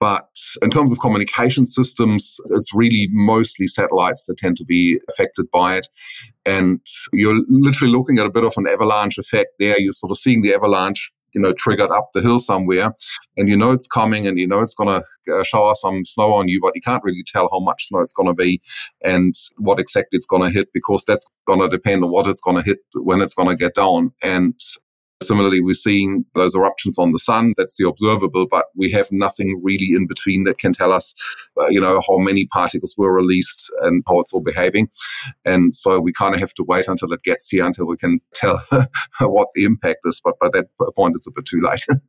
But in terms of communication systems, it's really mostly satellites that tend to be affected by it. And you're literally looking at a bit of an avalanche effect there. You're sort of seeing the avalanche you know triggered up the hill somewhere and you know it's coming and you know it's going to uh, shower some snow on you but you can't really tell how much snow it's going to be and what exactly it's going to hit because that's going to depend on what it's going to hit when it's going to get down and Similarly, we're seeing those eruptions on the sun. That's the observable, but we have nothing really in between that can tell us, uh, you know, how many particles were released and how it's all behaving. And so we kind of have to wait until it gets here until we can tell what the impact is. But by that point, it's a bit too late.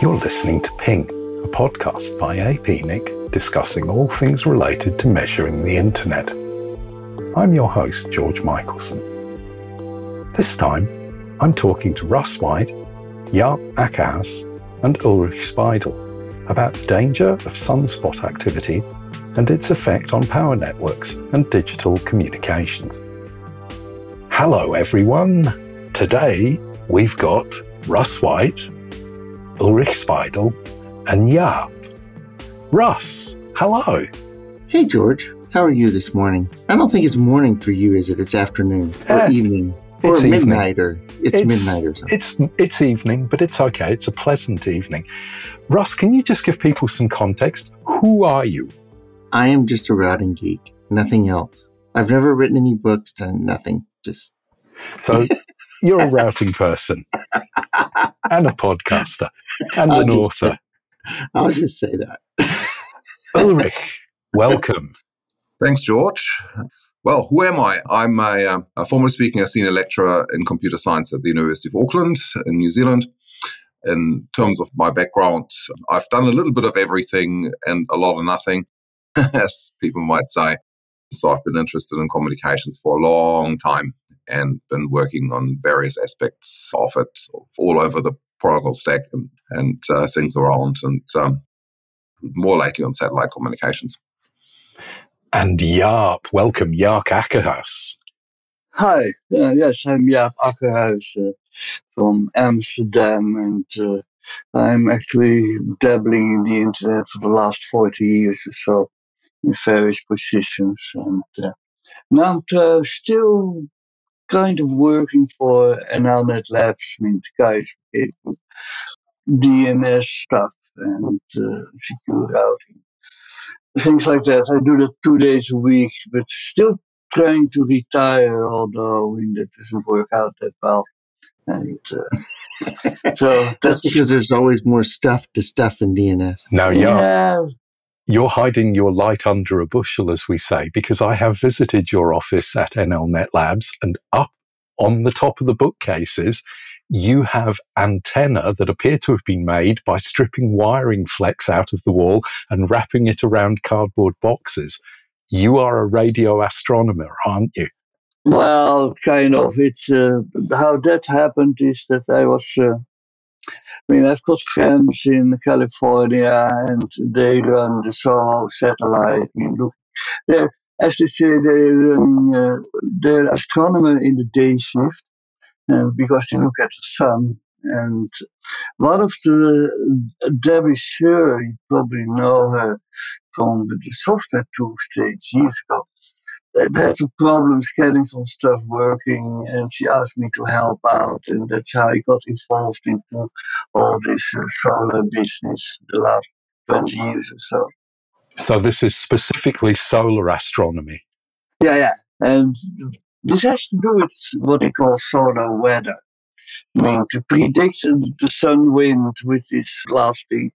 You're listening to Ping a podcast by APNIC discussing all things related to measuring the internet. I'm your host, George Michaelson. This time, I'm talking to Russ White, Jaap Akkerhuis, and Ulrich Speidel about danger of sunspot activity and its effect on power networks and digital communications. Hello, everyone. Today, we've got Russ White, Ulrich Speidel, and Jaap. Russ, hello. Hey, George. How are you this morning? I don't think it's morning for you, is it? It's afternoon or uh, evening or it's midnight evening. or it's, it's, midnight or something. It's it's evening, but it's okay. It's a pleasant evening. Russ, can you just give people some context? Who are you? I am just a routing geek, nothing else. I've never written any books, done nothing. Just so you're a routing person and a podcaster and I'll an author. I'll just say that. Ulrich, welcome. Thanks, George. Well, who am I? I'm a, uh, a formerly speaking, a senior lecturer in computer science at the University of Auckland in New Zealand. In terms of my background, I've done a little bit of everything and a lot of nothing, as people might say. So I've been interested in communications for a long time and been working on various aspects of it all over the protocol stack and, and uh, things around, and um, more lately on satellite communications. And Jaap, welcome, Jaap Akkerhuis. Hi, uh, yes, I'm Jaap Akkerhuis uh, from Amsterdam, and uh, I'm actually dabbling in the internet for the last 40 years or so in various positions. And uh, now I'm uh, still kind of working for NLNet Labs, I mean, the guys DNS stuff and uh, secure routing, things like that. I do that two days a week, but still trying to retire, although I mean, that doesn't work out that well. And uh, so that's, that's, because there's always more stuff to stuff in DNS. Now, yeah. yeah you're hiding your light under a bushel, as we say, because I have visited your office at NLNet Labs and up on the top of the bookcases, you have antenna that appear to have been made by stripping wiring flex out of the wall and wrapping it around cardboard boxes. You are a radio astronomer, aren't you? Well, kind of. It's uh, how that happened is that I was uh, I mean, I've got friends in California and they run the SOHO satellite. Look, they're, as they say, they're, running, uh, astronomer in the day shift uh, because they look at the sun. And one of the, Debbie Sure, you probably know her from the software tool stage years ago had some problems getting some stuff working, and she asked me to help out, and that's how I got involved into all this uh, solar business the last 20 years or so. So this is specifically solar astronomy. Yeah, yeah, and this has to do with what they call solar weather. I mean, to predict the sun wind, which is lasting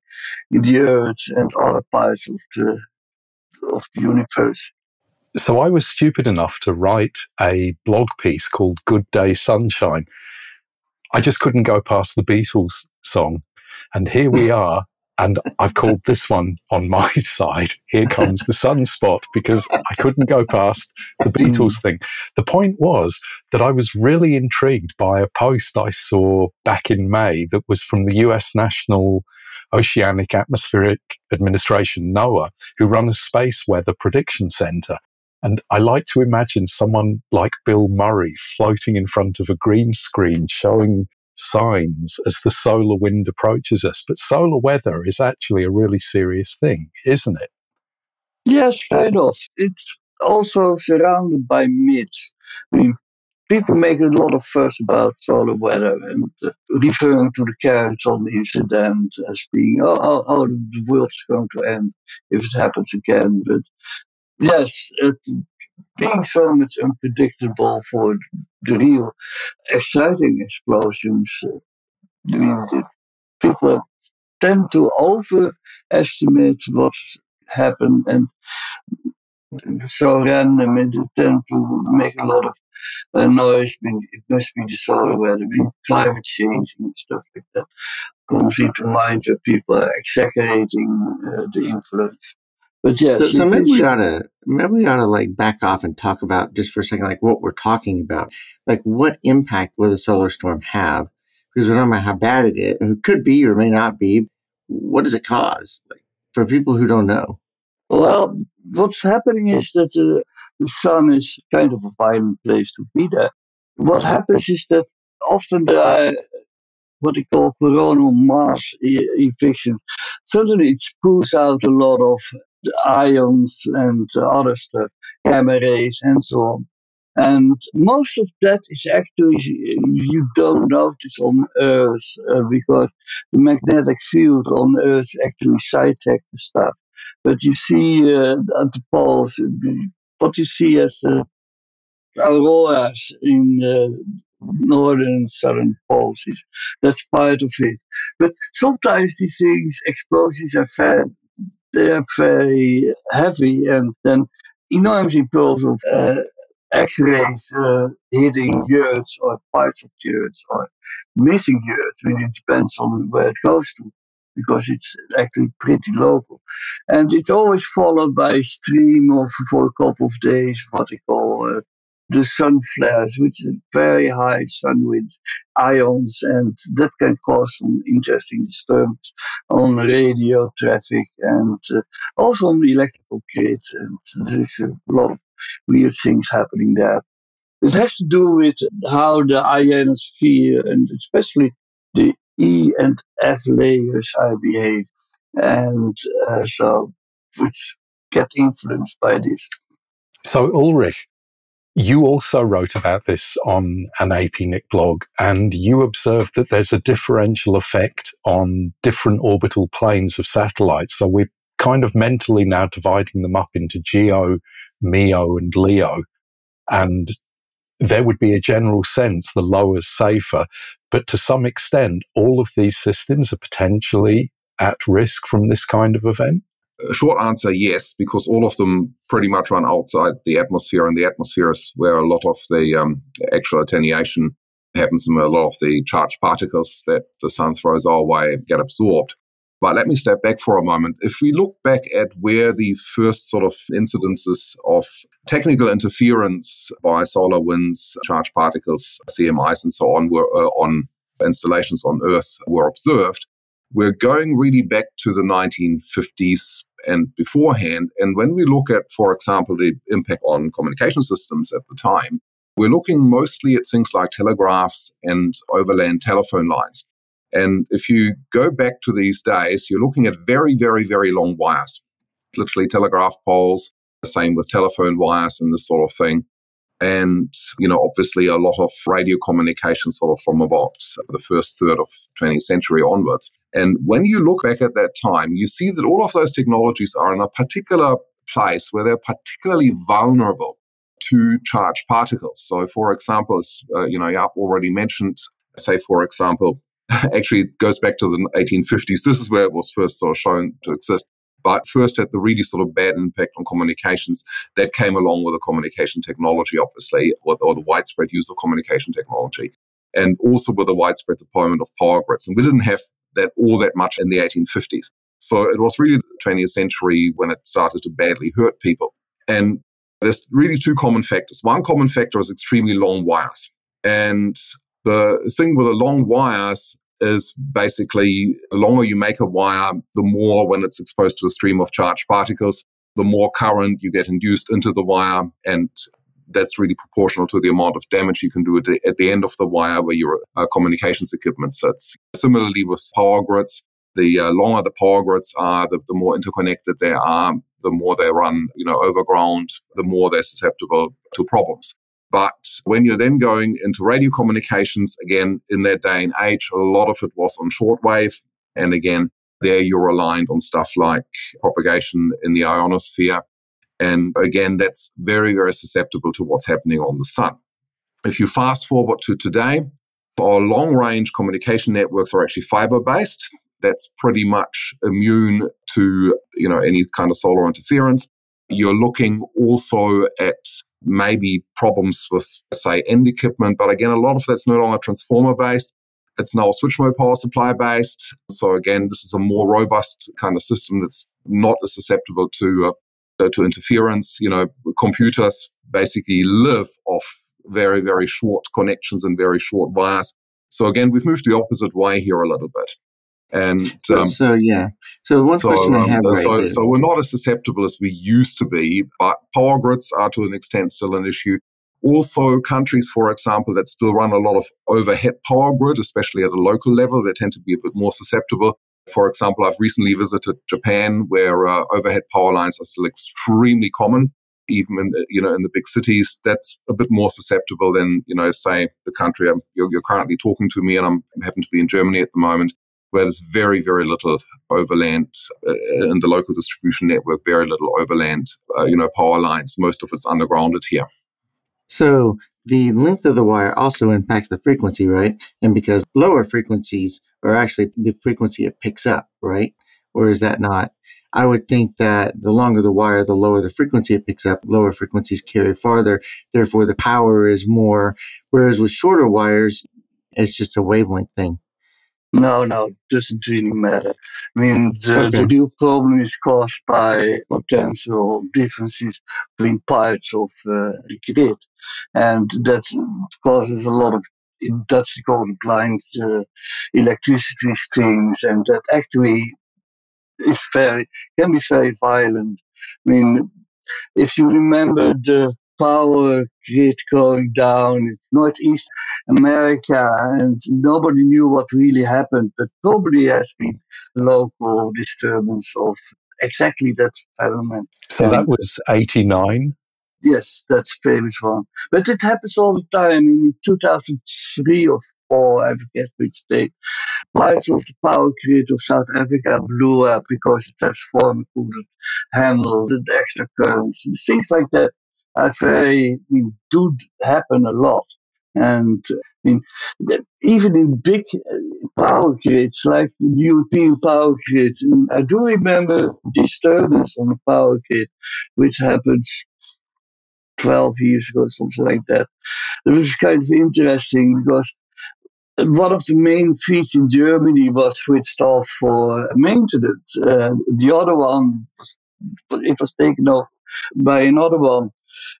in the earth and other parts of the of the universe. So I was stupid enough to write a blog piece called Good Day Sunshine. I just couldn't go past the Beatles song. And here we are. And I've called this one on my side, Here Comes the Sunspot, because I couldn't go past the hmm. Beatles thing. The point was that I was really intrigued by a post I saw back in May that was from the US National Oceanic Atmospheric Administration, NOAA, who run a space weather prediction center. And I like to imagine someone like Bill Murray floating in front of a green screen showing signs as the solar wind approaches us. But solar weather is actually a really serious thing, isn't it? Yes, kind of. It's also surrounded by myths. I mean, people make a lot of fuss about solar weather and uh, referring to the Carrington incident as being, oh, oh, the world's going to end if it happens again. But yes, it, being so much unpredictable for the real exciting explosions, I mean, people tend to overestimate what's happened and so random and they tend to make a lot of uh, noise. It must be the solar weather, climate change and stuff like that comes into mind where people are exaggerating uh, the influence. But yes, so, so maybe we ought to maybe we ought to like back off and talk about just for a second, like what we're talking about, like what impact will the solar storm have? Because we're talking about how bad it is, and it could be or may not be. What does it cause? Like, for people who don't know. Well, what's happening is that uh, the sun is kind of a violent place to be there. What happens is that often there are what they call coronal mass e- eviction. Suddenly it spews out a lot of ions and other stuff, gamma rays and so on. And most of that is actually, you don't notice on Earth uh, because the magnetic field on Earth actually side the stuff. But you see uh, at the poles, what you see as uh, auroras in uh, northern and southern poles, that's part of it. But sometimes these things, explosions are very they're very heavy and then enormous impulse of uh, X-rays uh, hitting yurts or parts of yurts or missing yurts. I mean, it depends on where it goes to because it's actually pretty local. And it's always followed by a stream of, for a couple of days, what they call uh, the sun flares, which is very high sun with ions, and that can cause some interesting disturbance on radio traffic and uh, also on the electrical grid. And there's a lot of weird things happening there. It has to do with how the ionosphere and especially the E and F layers behave, and uh, so which get influenced by this. So Ulrich, you also wrote about this on an APNIC blog, and you observed that there's a differential effect on different orbital planes of satellites. So we're kind of mentally now dividing them up into GEO, MEO, and LEO. And there would be a general sense the lower is safer. But to some extent, all of these systems are potentially at risk from this kind of event. Short answer, yes, because all of them pretty much run outside the atmosphere, and the atmosphere is where a lot of the um, actual attenuation happens, and where a lot of the charged particles that the sun throws our way get absorbed. But let me step back for a moment. If we look back at where the first sort of incidences of technical interference by solar winds, charged particles, CMEs, and so on were uh, on installations on Earth were observed, we're going really back to the 1950s and beforehand. And when we look at, for example, the impact on communication systems at the time, we're looking mostly at things like telegraphs and overland telephone lines. And if you go back to these days, you're looking at very, very, very long wires, literally telegraph poles, the same with telephone wires and this sort of thing. And, you know, obviously a lot of radio communication sort of from about the first third of 20th century onwards. And when you look back at that time, you see that all of those technologies are in a particular place where they're particularly vulnerable to charged particles. So, for example, uh, you know, Jaap already mentioned, say, for example, actually goes back to the 1850s. This is where it was first sort of shown to exist but first had the really sort of bad impact on communications that came along with the communication technology, obviously, or, or the widespread use of communication technology, and also with the widespread deployment of power grids. And we didn't have that all that much in the 1850s. So it was really the 20th century when it started to badly hurt people. And there's really two common factors. One common factor is extremely long wires. And the thing with the long wires is basically the longer you make a wire, the more when it's exposed to a stream of charged particles, the more current you get induced into the wire and that's really proportional to the amount of damage you can do at the, at the end of the wire where your uh, communications equipment sits. Similarly with power grids, the uh, longer the power grids are, the, the, more interconnected they are, the more they run, you know, overground, the more they're susceptible to problems. But when you're then going into radio communications, again, in that day and age, a lot of it was on shortwave. And again, there you're aligned on stuff like propagation in the ionosphere. And again, that's very, very susceptible to what's happening on the sun. If you fast forward to today, our long range communication networks are actually fiber based. That's pretty much immune to, you know, any kind of solar interference. You're looking also at maybe problems with, say, end equipment, but again, a lot of that's no longer transformer based. It's now switch mode power supply based. So again, this is a more robust kind of system that's not as susceptible to uh, to interference. You know, computers basically live off very very short connections and very short wires. So again, we've moved the opposite way here a little bit. And um, so, yeah. So one so, question um, I have right so, there. so we're not as susceptible as we used to be, but power grids are to an extent still an issue. Also, countries, for example, that still run a lot of overhead power grid, especially at a local level, they tend to be a bit more susceptible. For example, I've recently visited Japan, where uh, overhead power lines are still extremely common, even in the, you know in the big cities. That's a bit more susceptible than you know, say the country I'm, you're, you're currently talking to me, and I'm happen to be in Germany at the moment where there's very, very little overland uh, in the local distribution network, very little overland, uh, you know, power lines. Most of it's undergrounded here. So the length of the wire also impacts the frequency, right? And because lower frequencies are actually the frequency it picks up, right? Or is that not? I would think that the longer the wire, the lower the frequency it picks up, lower frequencies carry farther. Therefore, the power is more. Whereas with shorter wires, it's just a wavelength thing. No, no, doesn't really matter. I mean, the, okay. the real problem is caused by potential differences between parts of uh, the grid. And that causes a lot of, in Dutch, they call it blind uh, electricity strings. And that actually is very, can be very violent. I mean, if you remember the power grid going down. It's Northeast America, and nobody knew what really happened, but probably has been local disturbance of exactly that phenomenon. So and that was 89? Yes, that's famous one. But it happens all the time. In 2003 or four, I forget which date, parts of the power grid of South Africa blew up because the transformer couldn't handle the extra currents. Things like that I say, I mean, do happen a lot. And I mean, even in big uh, power grids like the European power grids, I do remember disturbance on the power grid, which happened 12 years ago, something like that. It was kind of interesting because one of the main feeds in Germany was switched off for maintenance. Uh, the other one, it was taken off by another one.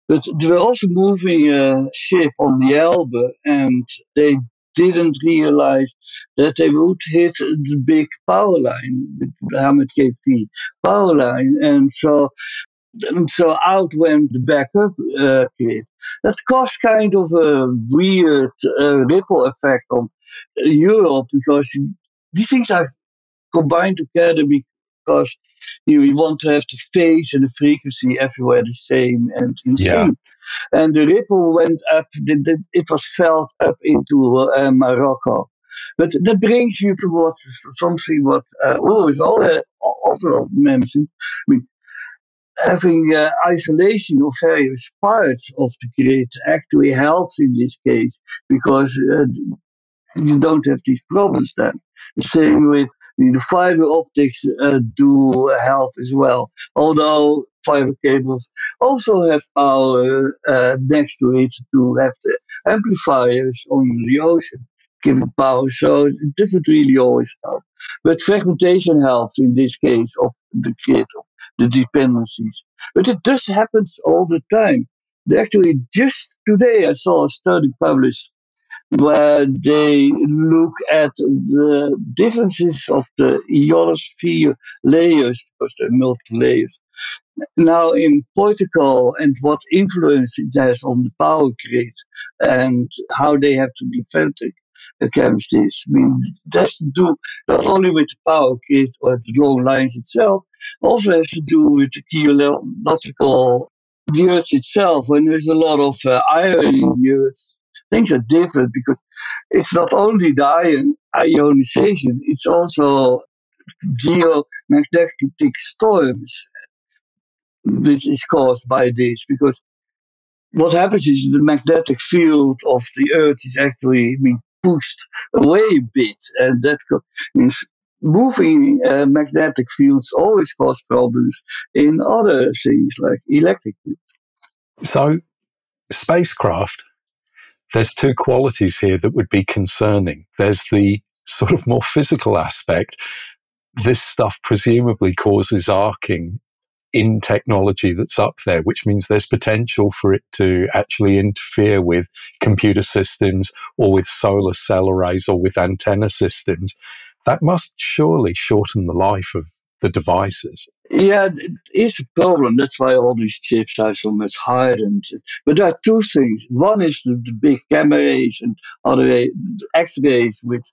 But they were also moving a ship on the Elbe, and they didn't realize that they would hit the big power line, the Hamid KP power line. And so and so out went the backup uh, kit. That caused kind of a weird uh, ripple effect on Europe because these things are combined together because you, you want to have the phase and the frequency everywhere the same and in yeah. sync. And the ripple went up, it was felt up into uh, Morocco. But that brings you to what something what uh, Ulrich also mentioned. I mean, having uh, isolation of various parts of the grid actually helps in this case because uh, you don't have these problems then. The same with the fiber optics uh, do help as well. Although fiber cables also have power uh, next to it to have the amplifiers on the ocean giving power. So it doesn't really always help. But fragmentation helps in this case of the grid, of the dependencies. But it does happens all the time. Actually, just today I saw a study published where they look at the differences of the ionosphere layers, because there are multiple layers. Now, in Portugal, and what influence it has on the power grid and how they have to defend against this. I mean, it has to do not only with the power grid or the long lines itself, also has to do with the geological the Earth itself. When there's a lot of uh, iron in the Earth, things are different because it's not only the ion, ionization, it's also geomagnetic storms which is caused by this because what happens is the magnetic field of the earth is actually being pushed away a bit and that means moving uh, magnetic fields always cause problems in other things like electric fields. So spacecraft there's two qualities here that would be concerning. There's the sort of more physical aspect. This stuff presumably causes arcing in technology that's up there, which means there's potential for it to actually interfere with computer systems or with solar cell arrays or with antenna systems. That must surely shorten the life of the devices. Yeah, it's a problem. That's why all these chips are so much higher. And but there are two things. One is the, the big gamma rays and other X-rays, which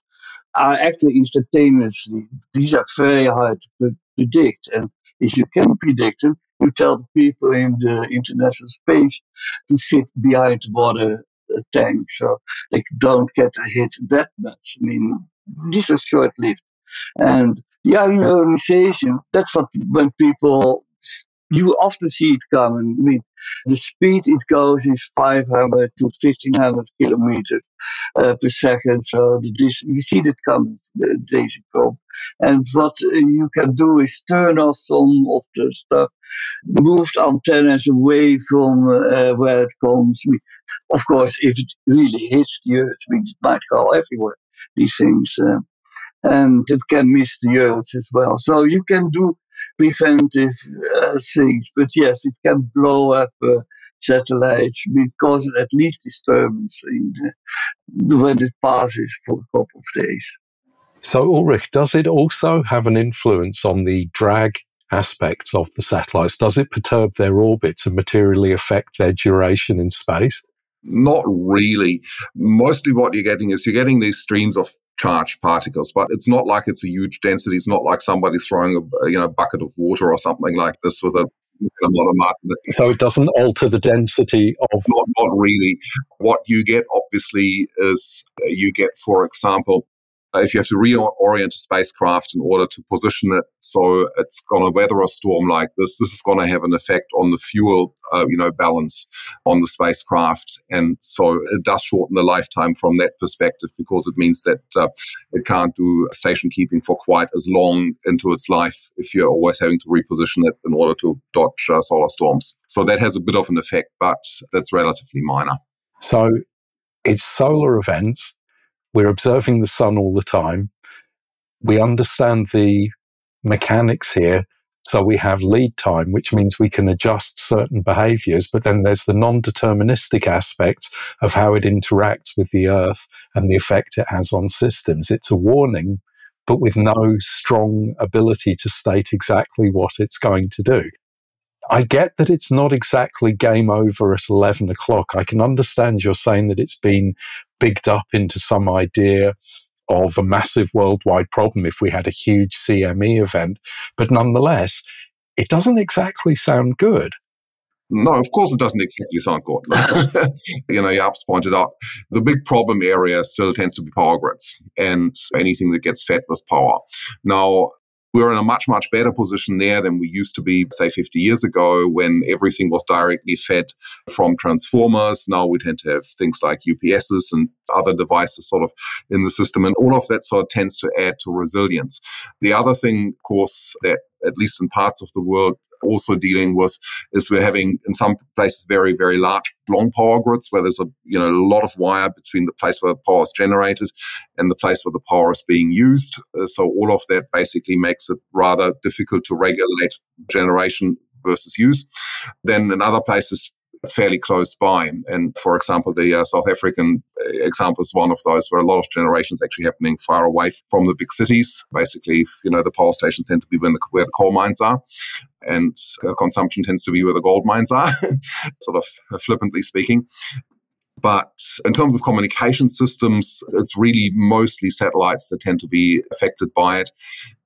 are actually instantaneously. These are very hard to predict, and if you can predict them, you tell the people in the international space to sit behind water uh, tank so they don't get hit that much. I mean, this is short-lived, and yeah, ionization, that's what when people, you often see it coming. I mean, the speed it goes is 500 to 1500 kilometers uh, per second. So this, you see that coming, the daisy probe. And what you can do is turn off some of the stuff, move the antennas away from uh, where it comes. Of course, if it really hits the earth, it might go everywhere, these things. Uh, and it can miss the earth as well. So you can do preventive uh, things, but yes, it can blow up uh, satellites because at least disturbance in the, when it passes for a couple of days. So, Ulrich, does it also have an influence on the drag aspects of the satellites? Does it perturb their orbits and materially affect their duration in space? Not really. Mostly what you're getting is you're getting these streams of charged particles, but it's not like it's a huge density. It's not like somebody's throwing a you know bucket of water or something like this with a lot of mass. So it doesn't alter the density of. Not, not really. What you get obviously is uh, you get, for example, if you have to reorient a spacecraft in order to position it so it's going to weather a storm like this, this is going to have an effect on the fuel, uh, you know, balance on the spacecraft, and so it does shorten the lifetime from that perspective because it means that uh, it can't do station keeping for quite as long into its life if you're always having to reposition it in order to dodge uh, solar storms. So that has a bit of an effect, but that's relatively minor. So it's solar events we're observing the sun all the time. We understand the mechanics here. So we have lead time, which means we can adjust certain behaviors, but then there's the non deterministic aspects of how it interacts with the earth and the effect it has on systems. It's a warning, but with no strong ability to state exactly what it's going to do. I get that it's not exactly game over at 11 o'clock. I can understand you're saying that it's been bigged up into some idea of a massive worldwide problem if we had a huge CME event. But nonetheless, it doesn't exactly sound good. No, of course it doesn't exactly sound good. you know, Jaap's pointed out the big problem area still tends to be power grids and anything that gets fed with power. Now, we're in a much, much better position there than we used to be, say, 50 years ago when everything was directly fed from transformers. Now we tend to have things like UPSs and other devices sort of in the system. And all of that sort of tends to add to resilience. The other thing, of course, that at least in parts of the world also dealing with is we're having in some places very very large long power grids where there's a you know a lot of wire between the place where the power is generated and the place where the power is being used. Uh, so all of that basically makes it rather difficult to regulate generation versus use. Then in other places it's fairly close by. And for example, the uh, South African uh, example is one of those where a lot of generations actually happening far away from the big cities. Basically, you know, the power stations tend to be the, where the coal mines are and uh, consumption tends to be where the gold mines are, sort of uh, flippantly speaking. But in terms of communication systems, it's really mostly satellites that tend to be affected by it.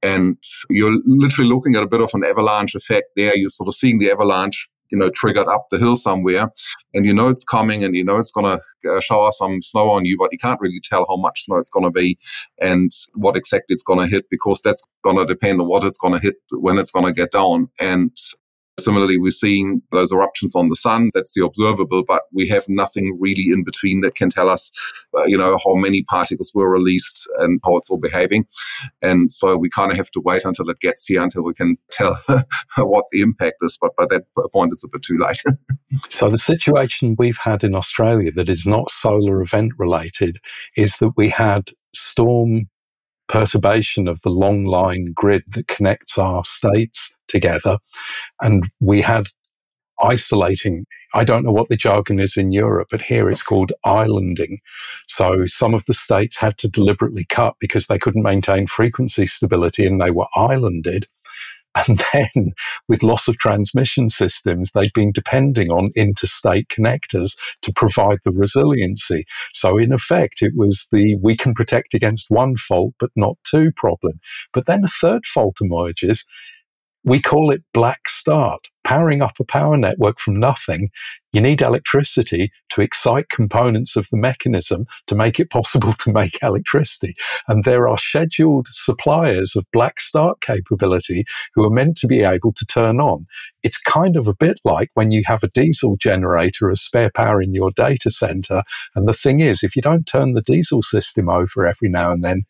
And you're literally looking at a bit of an avalanche effect there. You're sort of seeing the avalanche you know triggered up the hill somewhere. And you know it's coming and you know it's going to uh, shower some snow on you but you can't really tell how much snow it's going to be and what exactly it's going to hit because that's going to depend on what it's going to hit when it's going to get down. And Similarly, we're seeing those eruptions on the sun. That's the observable, but we have nothing really in between that can tell us, uh, you know, how many particles were released and how it's all behaving. And so we kind of have to wait until it gets here until we can tell what the impact is. But by that point, it's a bit too late. so the situation we've had in Australia that is not solar event related is that we had storm perturbation of the long line grid that connects our states together. And we had isolating. I don't know what the jargon is in Europe, but here it's called islanding. So some of the states had to deliberately cut because they couldn't maintain frequency stability and they were islanded. And then with loss of transmission systems, they've been depending on interstate connectors to provide the resiliency. So in effect, it was the we can protect against one fault, but not two problem. But then a third fault emerges we call it black start, powering up a power network from nothing. You need electricity to excite components of the mechanism to make it possible to make electricity. And there are scheduled suppliers of black start capability who are meant to be able to turn on. It's kind of a bit like when you have a diesel generator as spare power in your data center. And the thing is, if you don't turn the diesel system over every now and then,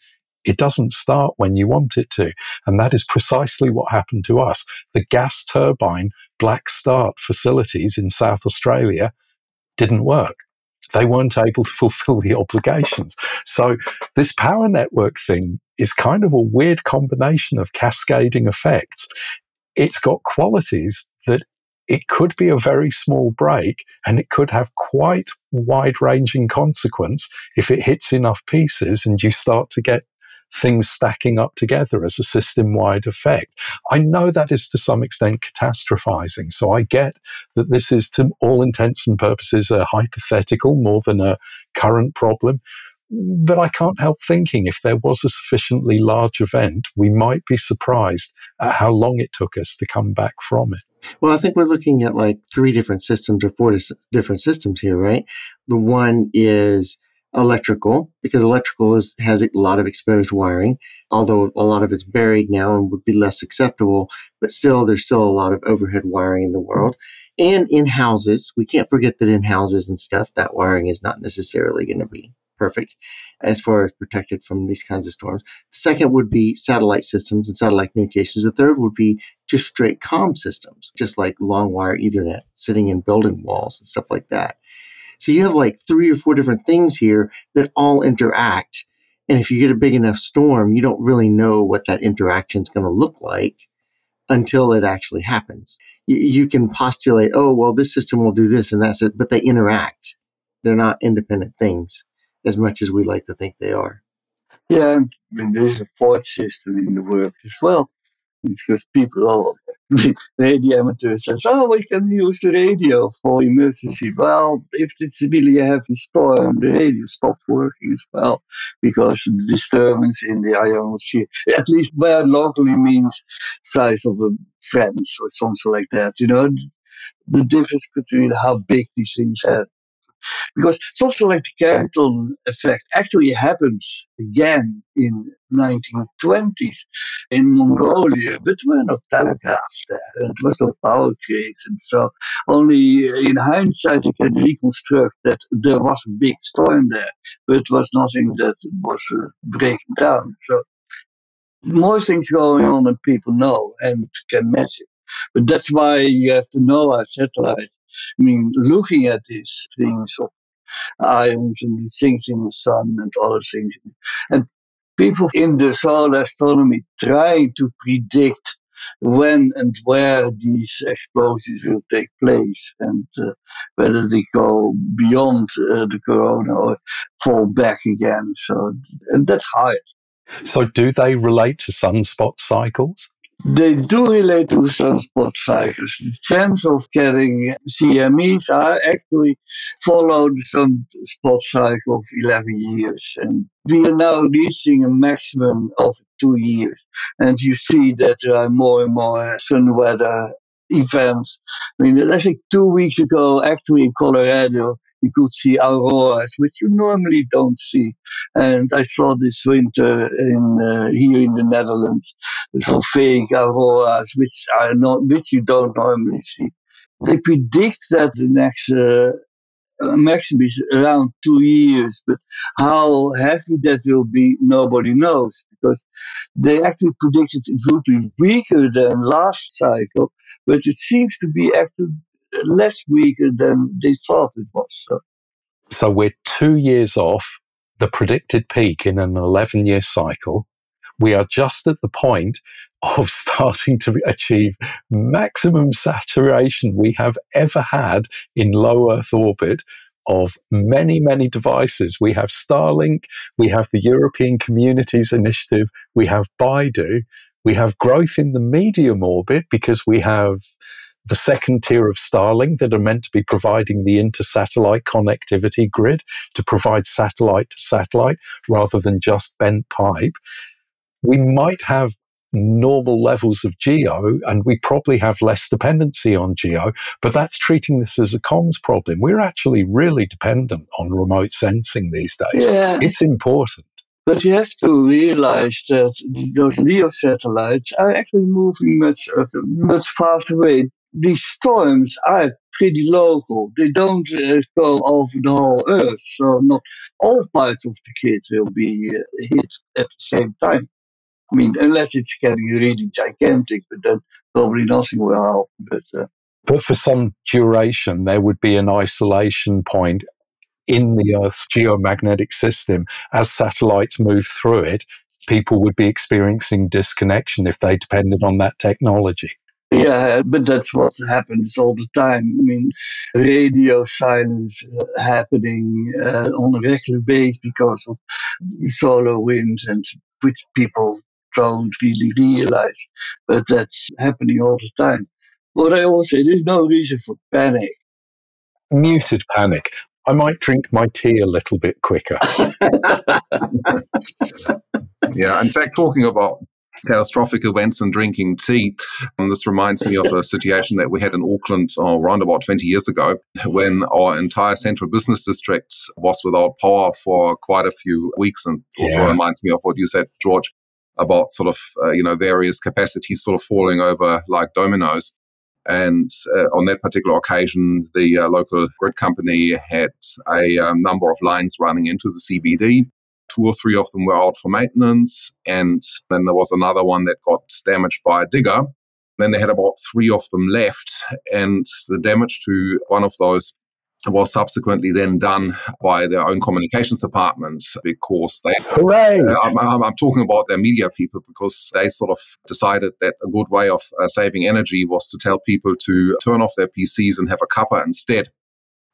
it doesn't start when you want it to. And that is precisely what happened to us. The gas turbine black start facilities in South Australia didn't work. They weren't able to fulfill the obligations. So, this power network thing is kind of a weird combination of cascading effects. It's got qualities that it could be a very small break and it could have quite wide ranging consequence if it hits enough pieces and you start to get things stacking up together as a system wide effect. I know that is to some extent catastrophizing. So I get that this is, to all intents and purposes, a hypothetical more than a current problem. But I can't help thinking if there was a sufficiently large event, we might be surprised at how long it took us to come back from it. Well, I think we're looking at like three different systems or four different systems here, right? The one is electrical because electrical is, has a lot of exposed wiring, although a lot of it's buried now and would be less acceptable. But still, there's still a lot of overhead wiring in the world. And in houses, we can't forget that in houses and stuff, that wiring is not necessarily going to be perfect as far as protected from these kinds of storms. The second would be satellite systems and satellite communications. The third would be just straight comm systems, just like long wire Ethernet sitting in building walls and stuff like that. So you have like three or four different things here that all interact. And if you get a big enough storm, you don't really know what that interaction is going to look like until it actually happens. You, you can postulate, oh, well, this system will do this and that's it, but they interact. They're not independent things as much as we like to think they are. Yeah, I mean there's a fourth system in the world as well because people oh, all radio amateurs says, oh, we can use the radio for emergency. Well, if it's really a heavy storm, the radio stops working as well because the disturbance in the ionosphere, at least where locally means size of a France or something like that. You know, the difference between how big these things are because the Carrington effect actually happens again in 1920s in Mongolia, but we're not telegraphs there. It was no power and so only in hindsight you can reconstruct that there was a big storm there, but it was nothing that was uh, breaking down. So more things going on than people know and can imagine. But that's why you have to know our satellite I mean, looking at these things of ions and the things in the sun and other things, and people in the solar astronomy trying to predict when and where these explosions will take place and uh, whether they go beyond uh, the corona or fall back again. So, and that's hard. So, do they relate to sunspot cycles? They do relate to sunspot cycles. The chance of getting CMEs are actually followed the sunspot cycle of 11 years. And we are now reaching a maximum of two years. And you see that there are more and more sun weather events. I mean, I think two weeks ago, actually in Colorado, you could see auroras, which you normally don't see. And I saw this winter in uh, here in the Netherlands some fake auroras, which are not, which you don't normally see. They predict that the next uh, maximum is around two years, but how heavy that will be, nobody knows because they actually predicted it would be weaker than last cycle, but it seems to be actually less weaker than they thought it was. So, so we're two years off the predicted peak in an 11 year cycle. We are just at the point of starting to achieve maximum saturation we have ever had in low Earth orbit of many, many devices. We have Starlink, we have the European Communities Initiative, we have BeiDou, we have growth in the medium orbit because we have the second tier of Starlink that are meant to be providing the inter-satellite connectivity grid to provide satellite to satellite rather than just bent pipe. We might have normal levels of geo and we probably have less dependency on geo, but that's treating this as a comms problem. We're actually really dependent on remote sensing these days. Yeah. It's important. But you have to realize that those LEO satellites are actually moving much, uh, much faster way these storms are pretty local. They don't uh, go over the whole Earth, so not all parts of the kit will be uh, hit at the same time. I mean, unless it's getting really gigantic, but then probably nothing will help. But uh, but for some duration, there would be an isolation point in the Earth's geomagnetic system as satellites move through it. People would be experiencing disconnection if they depended on that technology. Yeah, but that's what happens all the time. I mean, radio silence uh, happening uh, on a regular basis because of solar winds and which people don't really realize. But that's happening all the time. What I always say, there's no reason for panic. Muted panic. I might drink my tea a little bit quicker. yeah, in fact, talking about catastrophic events and drinking tea. And this reminds me of a situation that we had in Auckland oh, around about 20 years ago when our entire central business district was without power for quite a few weeks. And also yeah. reminds me of what you said, George, about sort of, uh, you know, various capacities sort of falling over like dominoes. And uh, on that particular occasion, the uh, local grid company had a um, number of lines running into the CBD two or three of them were out for maintenance. And then there was another one that got damaged by a digger. Then they had about three of them left. And the damage to one of those was subsequently then done by their own communications department because they. Hooray! Uh, I'm, I'm, talking about their media people because they sort of decided that a good way of uh, saving energy was to tell people to turn off their PCs and have a cuppa instead.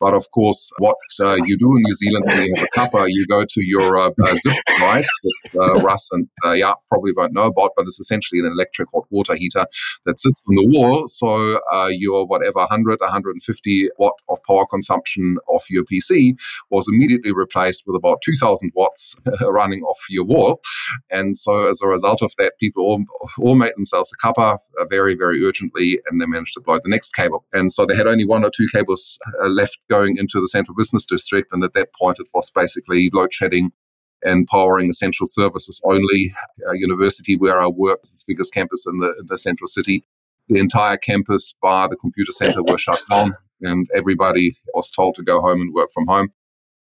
But of course, what uh, you do in New Zealand when you have a cuppa, you go to your uh, uh, zip device that uh, Russ and uh, yeah probably won't know about, but it's essentially an electric hot water heater that sits on the wall. So uh, your whatever 100, 150 watt of power consumption of your PC was immediately replaced with about 2,000 watts running off your wall. And so as a result of that, people all, all made themselves a cuppa very, very urgently, and they managed to blow the next cable. And so they had only one or two cables left going into the central business district. And at that point, it was basically load shedding and powering essential services only. A university where I worked is the biggest campus in the, in the central city. The entire campus, bar the computer center, were shut down, and everybody was told to go home and work from home.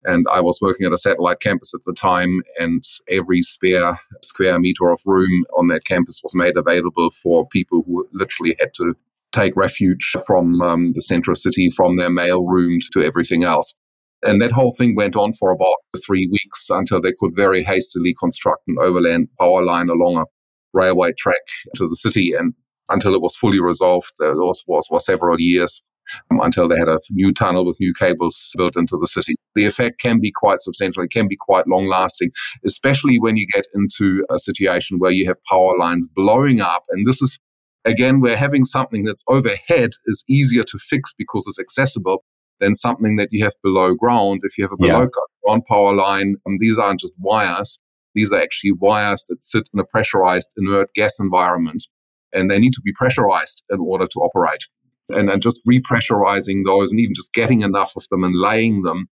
And I was working at a satellite campus at the time, and every spare square meter of room on that campus was made available for people who literally had to take refuge from um, the central city, from their mail room to everything else. And that whole thing went on for about three weeks until they could very hastily construct an overland power line along a railway track to the city. And until it was fully resolved. It was, was, was several years um, until they had a new tunnel with new cables built into the city. The effect can be quite substantial. It can be quite long lasting, especially when you get into a situation where you have power lines blowing up. And this is, again, where having something that's overhead is easier to fix because it's accessible than something that you have below ground. If you have a below yeah. ground power line, um, these aren't just wires. These are actually wires that sit in a pressurized inert gas environment and they need to be pressurized in order to operate and, and just repressurizing those and even just getting enough of them and laying them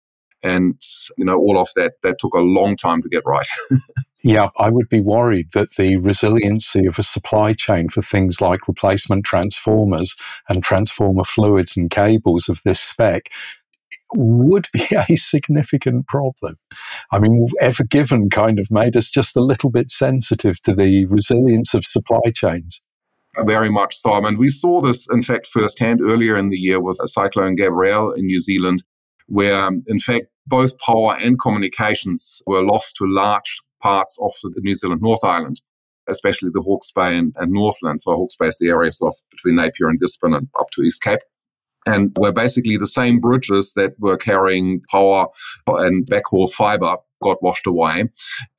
and you know all of that that took a long time to get right yeah i would be worried that the resiliency of a supply chain for things like replacement transformers and transformer fluids and cables of this spec would be a significant problem. I mean, Ever Given kind of made us just a little bit sensitive to the resilience of supply chains. Very much so. I mean, we saw this, in fact, firsthand earlier in the year with a Cyclone Gabrielle in New Zealand, where, um, in fact, both power and communications were lost to large parts of the New Zealand North Island, especially the Hawke's Bay and, and Northland. So, Hawke's Bay is the area sort of between Napier and Gisborne and up to East Cape and where basically the same bridges that were carrying power and backhaul fiber got washed away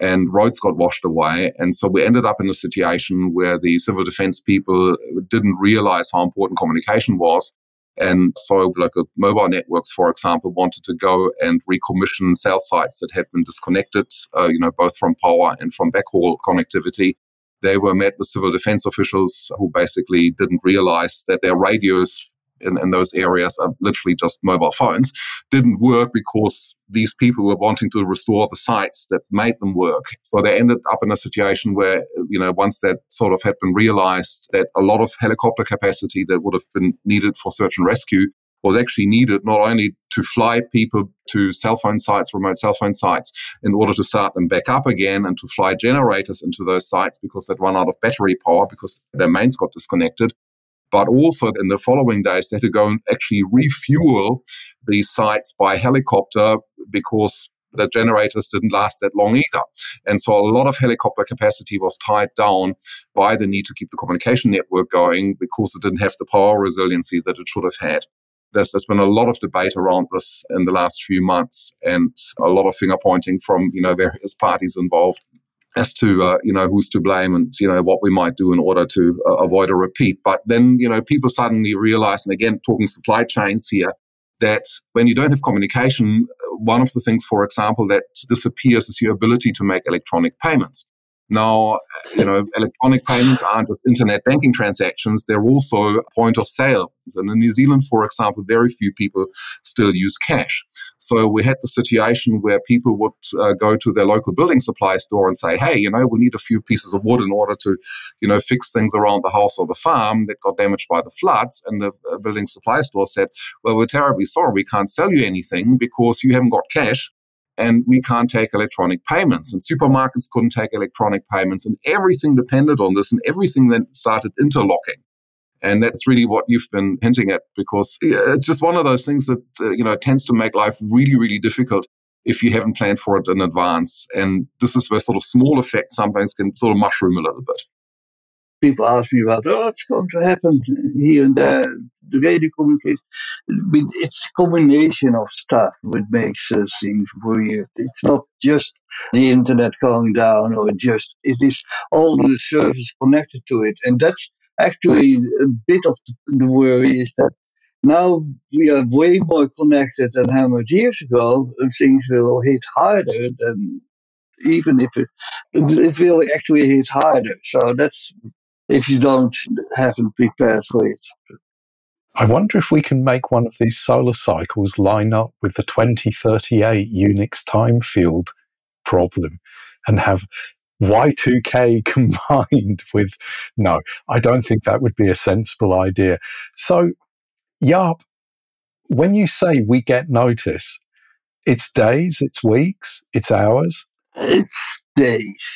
and roads got washed away. And so we ended up in a situation where the civil defense people didn't realize how important communication was. And so, like mobile networks, for example, wanted to go and recommission cell sites that had been disconnected, uh, you know, both from power and from backhaul connectivity. They were met with civil defense officials who basically didn't realize that their radios in, in those areas are literally just mobile phones, didn't work because these people were wanting to restore the sites that made them work. So they ended up in a situation where, you know, once that sort of had been realized that a lot of helicopter capacity that would have been needed for search and rescue was actually needed not only to fly people to cell phone sites, remote cell phone sites, in order to start them back up again and to fly generators into those sites because they'd run out of battery power because their mains got disconnected, but also in the following days, they had to go and actually refuel these sites by helicopter because the generators didn't last that long either. And so a lot of helicopter capacity was tied down by the need to keep the communication network going because it didn't have the power resiliency that it should have had. There's, there's been a lot of debate around this in the last few months and a lot of finger pointing from, you know, various parties involved as to uh, you know who's to blame and you know what we might do in order to uh, avoid a repeat. But then you know people suddenly realize, and again talking supply chains here, that when you don't have communication, uh, one of the things, for example, that disappears is your ability to make electronic payments. Now, you know, electronic payments aren't just internet banking transactions, they're also point of sale. And in New Zealand, for example, very few people still use cash. So we had the situation where people would uh, go to their local building supply store and say, hey, you know, we need a few pieces of wood in order to, you know, fix things around the house or the farm that got damaged by the floods. And the uh, building supply store said, well, we're terribly sorry, we can't sell you anything because you haven't got cash and we can't take electronic payments. And supermarkets couldn't take electronic payments, and everything depended on this, and everything then started interlocking. And that's really what you've been hinting at, because it's just one of those things that uh, you know tends to make life really, really difficult if you haven't planned for it in advance. And this is where sort of small effects sometimes can sort of mushroom a little bit people ask me about, oh, it's going to happen here and there, the way radio communication. It's a combination of stuff which makes uh, things weird. It's not just the internet going down or just, it is all the services connected to it. And that's actually a bit of the worry is that now we are way more connected than how much years ago, and things will hit harder than even if it, it will actually hit harder. So that's if you don't haven't prepared for it. I wonder if we can make one of these solar cycles line up with the 2038 Unix time field problem and have Y2K combined with. No, I don't think that would be a sensible idea. So, Jaap, when you say we get notice, it's days, it's weeks, it's hours? It's days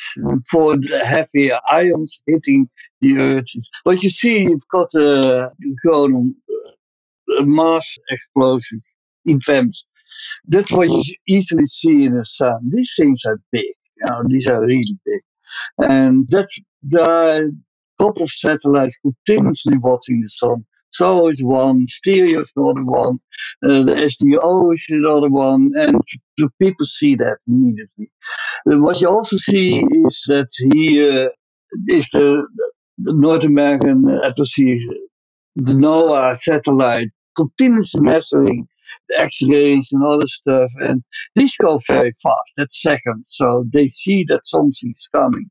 for the heavy ions hitting the Earth. But you see, you've got a, a mass explosion events. That's what you easily see in the sun. These things are big. You know, these are really big, and that's the couple of satellites continuously watching the sun. SOHO is one, Stereo is another one, uh, the SDO is another one, and the people see that immediately. Uh, what you also see is that here is the, the North American atmosphere, the NOAA satellite, continuously measuring the X-rays and other stuff, and these go very fast. That's seconds, so they see that something is coming.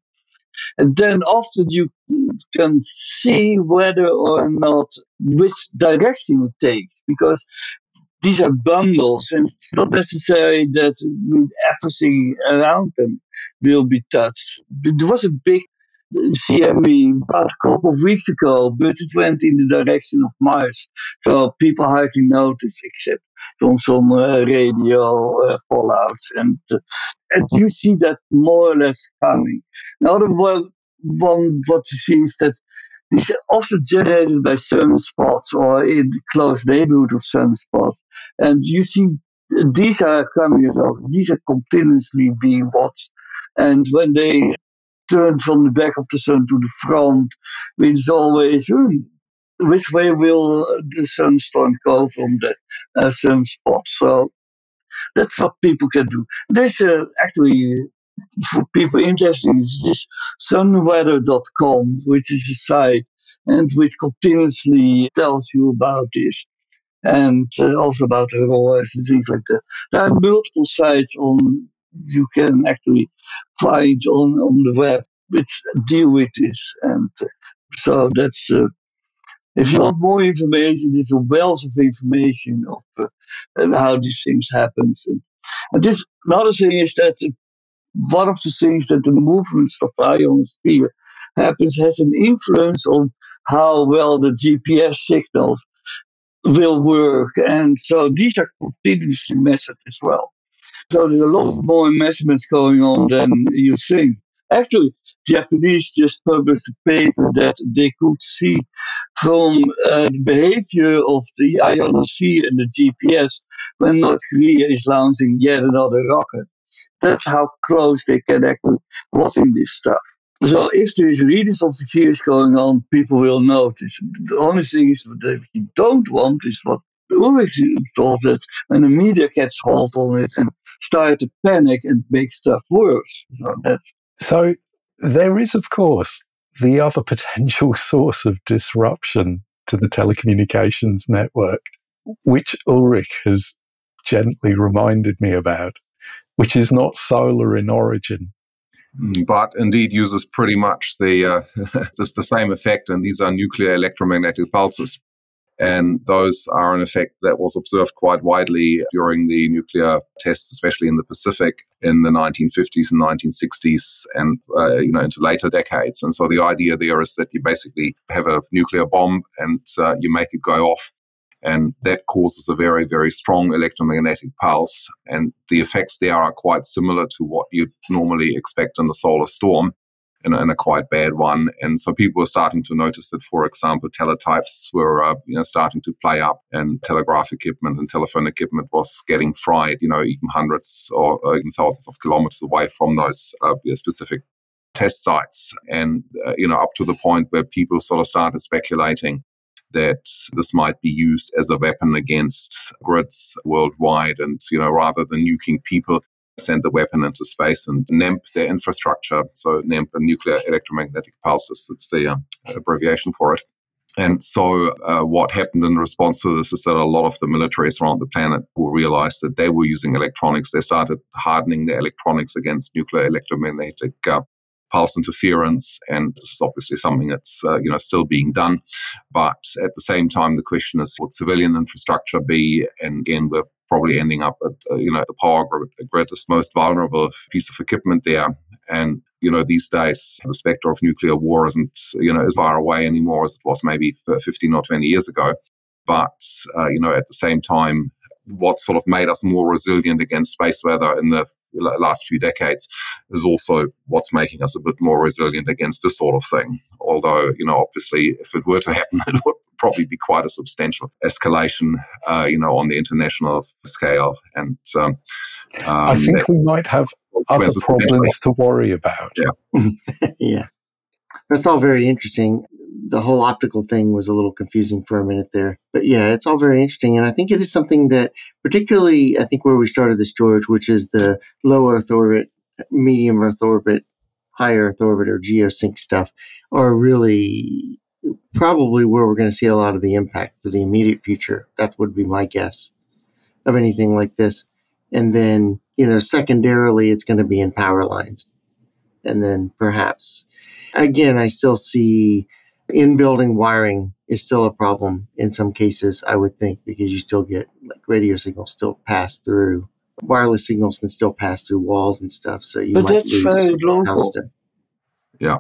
And then often you can see whether or not which direction it takes because these are bundles and it's not necessary that everything around them will be touched. There was a big CME about a couple of weeks ago, but it went in the direction of Mars. So people hardly noticed except from some uh, radio uh, fallouts. And, uh, and you see that more or less coming. Another one, one what you see is that are often generated by sunspots or in the close neighborhood of sunspots. And you see these are coming as well. These are continuously being watched. And when they turn from the back of the sun to the front, it's always hmm, which way will the sunstorm go from the uh, sunspot. So that's what people can do. This uh, actually for people interested is this sunweather.com, which is a site and which continuously tells you about this and uh, also about the ROAS and things like that. There are multiple sites on you can actually find on, on the web which deal with this. And uh, so that's, uh, if you want more information, there's a wealth of information of uh, how these things happen. And, and this, another thing is that one of the things that the movements of ions here happens has an influence on how well the GPS signals will work. And so these are continuously measured as well. So there's a lot more measurements going on than you think. Actually, Japanese just published a paper that they could see from uh, the behavior of the ionosphere and the GPS when North Korea is launching yet another rocket. That's how close they can actually watching this stuff. So if there is really something serious going on, people will notice. The only thing is that you don't want is what Ulrich thought that when the media gets hold on it and start to panic and make stuff worse. So, that's... so there is, of course, the other potential source of disruption to the telecommunications network, which Ulrich has gently reminded me about, which is not solar in origin. Mm, but indeed uses pretty much the, uh, the, the same effect, and these are nuclear electromagnetic pulses. And those are an effect that was observed quite widely during the nuclear tests, especially in the Pacific in the 1950s and 1960s and, uh, you know, into later decades. And so the idea there is that you basically have a nuclear bomb and uh, you make it go off. And that causes a very, very strong electromagnetic pulse. And the effects there are quite similar to what you'd normally expect in a solar storm in a, in a, quite bad one. And so people were starting to notice that, for example, teletypes were uh, you know starting to play up, and telegraph equipment and telephone equipment was getting fried. You know, even hundreds or, even thousands of kilometers away from those uh, specific test sites, and uh, you know up to the point where people sort of started speculating that this might be used as a weapon against grids worldwide and you know rather than nuking people send the weapon into space and NEMP their infrastructure. So NEMP, a nuclear electromagnetic pulses, that's the uh, abbreviation for it. And so, uh, what happened in response to this is that a lot of the militaries around the planet who realized that they were using electronics, they started hardening their electronics against nuclear electromagnetic uh, pulse interference. And this is obviously something that's uh, you know still being done. But at the same time, the question is, would civilian infrastructure be? And again, we're probably ending up at uh, you know the power grid, the greatest, most vulnerable piece of equipment there. And you know these days the specter of nuclear war isn't you know as far away anymore as it was maybe 15 or 20 years ago. But uh, you know at the same time, what sort of made us more resilient against space weather in the last few decades is also what's making us a bit more resilient against this sort of thing. Although, you know, obviously, if it were to happen, it would probably be quite a substantial escalation, uh, you know, on the international scale. And um, um, I think we might have other problems to worry about. Yeah. yeah. That's all very interesting. The whole optical thing was a little confusing for a minute there. But yeah, it's all very interesting. And I think it is something that, particularly, I think where we started this, George, which is the low Earth orbit, medium Earth orbit, high Earth orbit, or geosync stuff, are really probably where we're going to see a lot of the impact for the immediate future. That would be my guess of anything like this. And then, you know, secondarily, it's going to be in power lines. And then perhaps, again, I still see in building wiring is still a problem in some cases, I would think, because you still get like radio signals still pass through. Wireless signals can still pass through walls and stuff. So you but might that's lose very local. Yeah.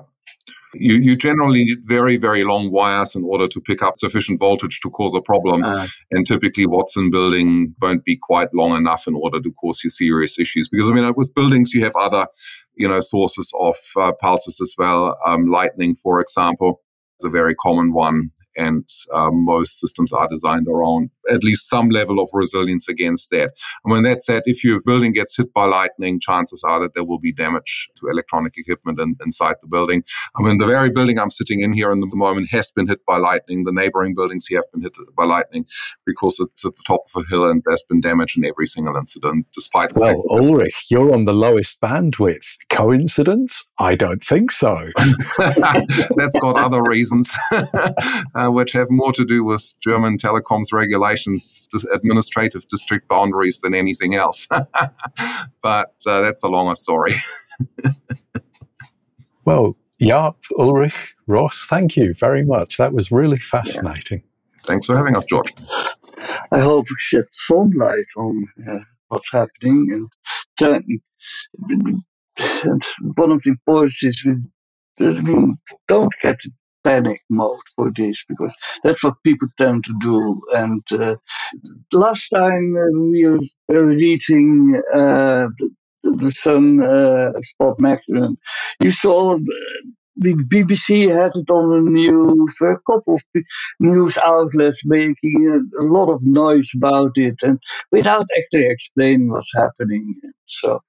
You, you generally need very, very long wires in order to pick up sufficient voltage to cause a problem. Uh, and typically, Watson building won't be quite long enough in order to cause you serious issues. Because, I mean, with buildings, you have other, you know, sources of uh, pulses as well. Um, lightning, for example, is a very common one. And um, most systems are designed around at least some level of resilience against that. And when that said, if your building gets hit by lightning, chances are that there will be damage to electronic equipment in, inside the building. I mean, the very building I'm sitting in here in the moment has been hit by lightning. The neighboring buildings here have been hit by lightning because it's at the top of a hill and there's been damage in every single incident, despite the Well, Ulrich, you're on the lowest bandwidth. Coincidence? I don't think so. That's got other reasons, uh, which have more to do with German telecoms regulations, administrative district boundaries than anything else. but uh, that's a longer story. Well, Jaap, Ulrich, Russ, thank you very much. That was really fascinating. Thanks for having us, George. I hope we shed some light on uh, what's happening. And, then- and one of the points is we, that we don't get in panic mode for this because that's what people tend to do. And uh, last time we were reading uh, the, the Sun uh, Spot magazine, you saw. The, BBC had it on the news. There were a couple of news outlets making a, lot of noise about it, and without actually explaining what's happening. So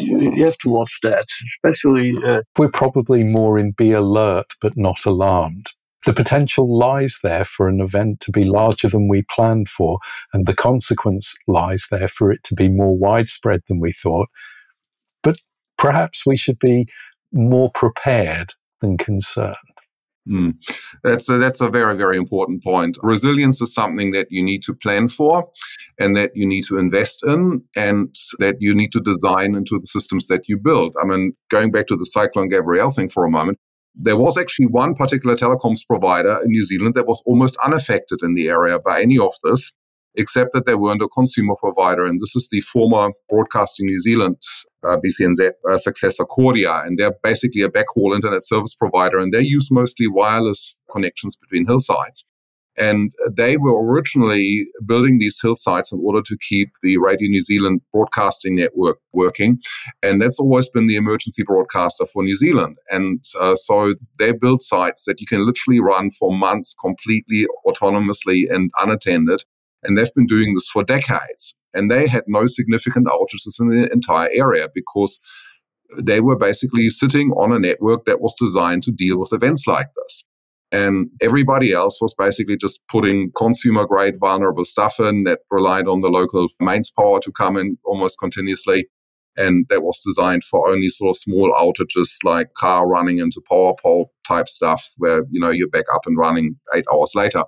you have to watch that, especially uh, We're probably more in be alert but not alarmed. The potential lies there for an event to be larger than we planned for, and the consequence lies there for it to be more widespread than we thought. But perhaps we should be more prepared than concerned. Mm. That's a, that's a very very important point. Resilience is something that you need to plan for, and that you need to invest in, and that you need to design into the systems that you build. I mean, going back to the Cyclone Gabrielle thing for a moment, there was actually one particular telecoms provider in New Zealand that was almost unaffected in the area by any of this, except that they weren't a consumer provider. And this is the former Broadcasting New Zealand uh, BCNZ uh, successor Kordia, and they're basically a backhaul internet service provider, and they use mostly wireless connections between hillsides. And they were originally building these hillsides in order to keep the Radio New Zealand broadcasting network working. And that's always been the emergency broadcaster for New Zealand. And uh, so they built sites that you can literally run for months completely autonomously and unattended. And they've been doing this for decades. And they had no significant outages in the entire area because they were basically sitting on a network that was designed to deal with events like this. And everybody else was basically just putting consumer grade vulnerable stuff in that relied on the local mains power to come in almost continuously. And that was designed for only sort of small outages like car running into power pole type stuff where, you know, you're back up and running eight hours later.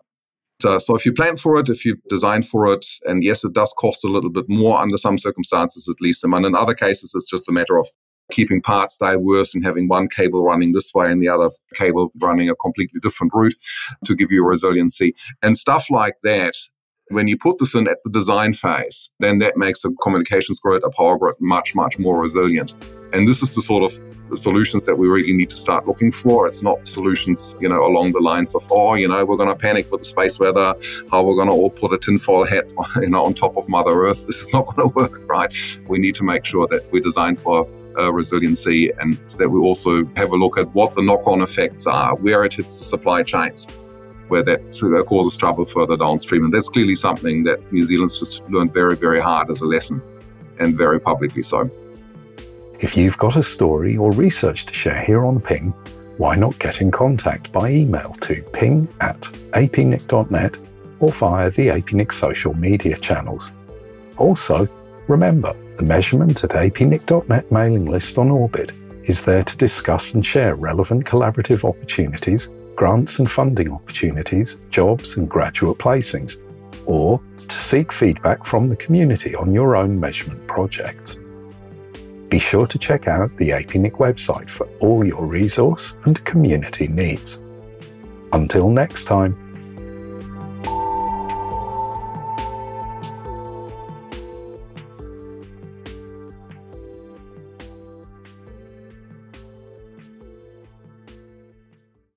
So, uh, so if you plan for it, if you design for it, and yes, it does cost a little bit more under some circumstances, at least. And in other cases, it's just a matter of keeping parts diverse and having one cable running this way and the other cable running a completely different route to give you resiliency. And stuff like that, when you put this in at the design phase, then that makes the communications grid, a power grid, much, much more resilient. And this is the sort of solutions that we really need to start looking for. It's not solutions, you know, along the lines of, oh, you know, we're going to panic with the space weather, how we're going to all put a tinfoil hat, you know, on top of Mother Earth. This is not going to work, right? We need to make sure that we design for uh, resiliency and that we also have a look at what the knock-on effects are, where it hits the supply chains, where that causes trouble further downstream. And that's clearly something that New Zealand's just learned very, very hard as a lesson, and very publicly so. If you've got a story or research to share here on Ping, why not get in contact by email to ping at apnic.net or via the APNIC social media channels. Also, remember, the measurement at apnic.net mailing list on Orbit is there to discuss and share relevant collaborative opportunities, grants and funding opportunities, jobs and graduate placings, or to seek feedback from the community on your own measurement projects. Be sure to check out the APNIC website for all your resource and community needs. Until next time,